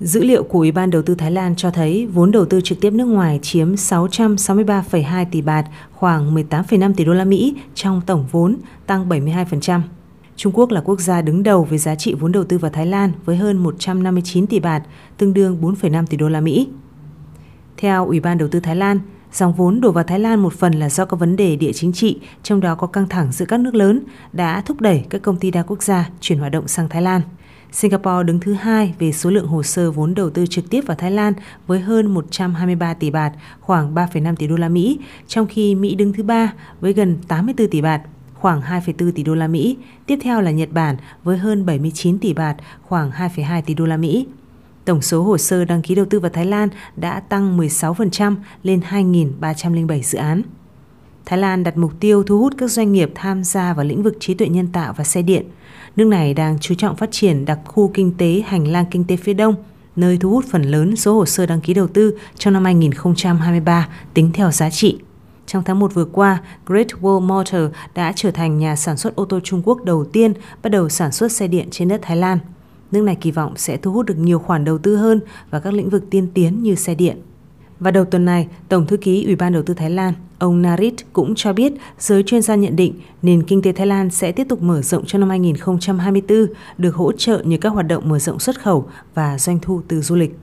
Dữ liệu của Ủy ban đầu tư Thái Lan cho thấy vốn đầu tư trực tiếp nước ngoài chiếm 663,2 tỷ bạt, khoảng 18,5 tỷ đô la Mỹ trong tổng vốn, tăng 72%. Trung Quốc là quốc gia đứng đầu về giá trị vốn đầu tư vào Thái Lan với hơn 159 tỷ bạt, tương đương 4,5 tỷ đô la Mỹ. Theo Ủy ban đầu tư Thái Lan, dòng vốn đổ vào Thái Lan một phần là do các vấn đề địa chính trị, trong đó có căng thẳng giữa các nước lớn, đã thúc đẩy các công ty đa quốc gia chuyển hoạt động sang Thái Lan. Singapore đứng thứ hai về số lượng hồ sơ vốn đầu tư trực tiếp vào Thái Lan với hơn 123 tỷ bạt, khoảng 3,5 tỷ đô la Mỹ, trong khi Mỹ đứng thứ ba với gần 84 tỷ bạt, khoảng 2,4 tỷ đô la Mỹ. Tiếp theo là Nhật Bản với hơn 79 tỷ bạt, khoảng 2,2 tỷ đô la Mỹ. Tổng số hồ sơ đăng ký đầu tư vào Thái Lan đã tăng 16% lên 2.307 dự án. Thái Lan đặt mục tiêu thu hút các doanh nghiệp tham gia vào lĩnh vực trí tuệ nhân tạo và xe điện. Nước này đang chú trọng phát triển đặc khu kinh tế hành lang kinh tế phía đông, nơi thu hút phần lớn số hồ sơ đăng ký đầu tư trong năm 2023 tính theo giá trị. Trong tháng 1 vừa qua, Great Wall Motor đã trở thành nhà sản xuất ô tô Trung Quốc đầu tiên bắt đầu sản xuất xe điện trên đất Thái Lan. Nước này kỳ vọng sẽ thu hút được nhiều khoản đầu tư hơn vào các lĩnh vực tiên tiến như xe điện. Và đầu tuần này, Tổng thư ký Ủy ban đầu tư Thái Lan, ông Narit cũng cho biết giới chuyên gia nhận định nền kinh tế Thái Lan sẽ tiếp tục mở rộng trong năm 2024, được hỗ trợ như các hoạt động mở rộng xuất khẩu và doanh thu từ du lịch.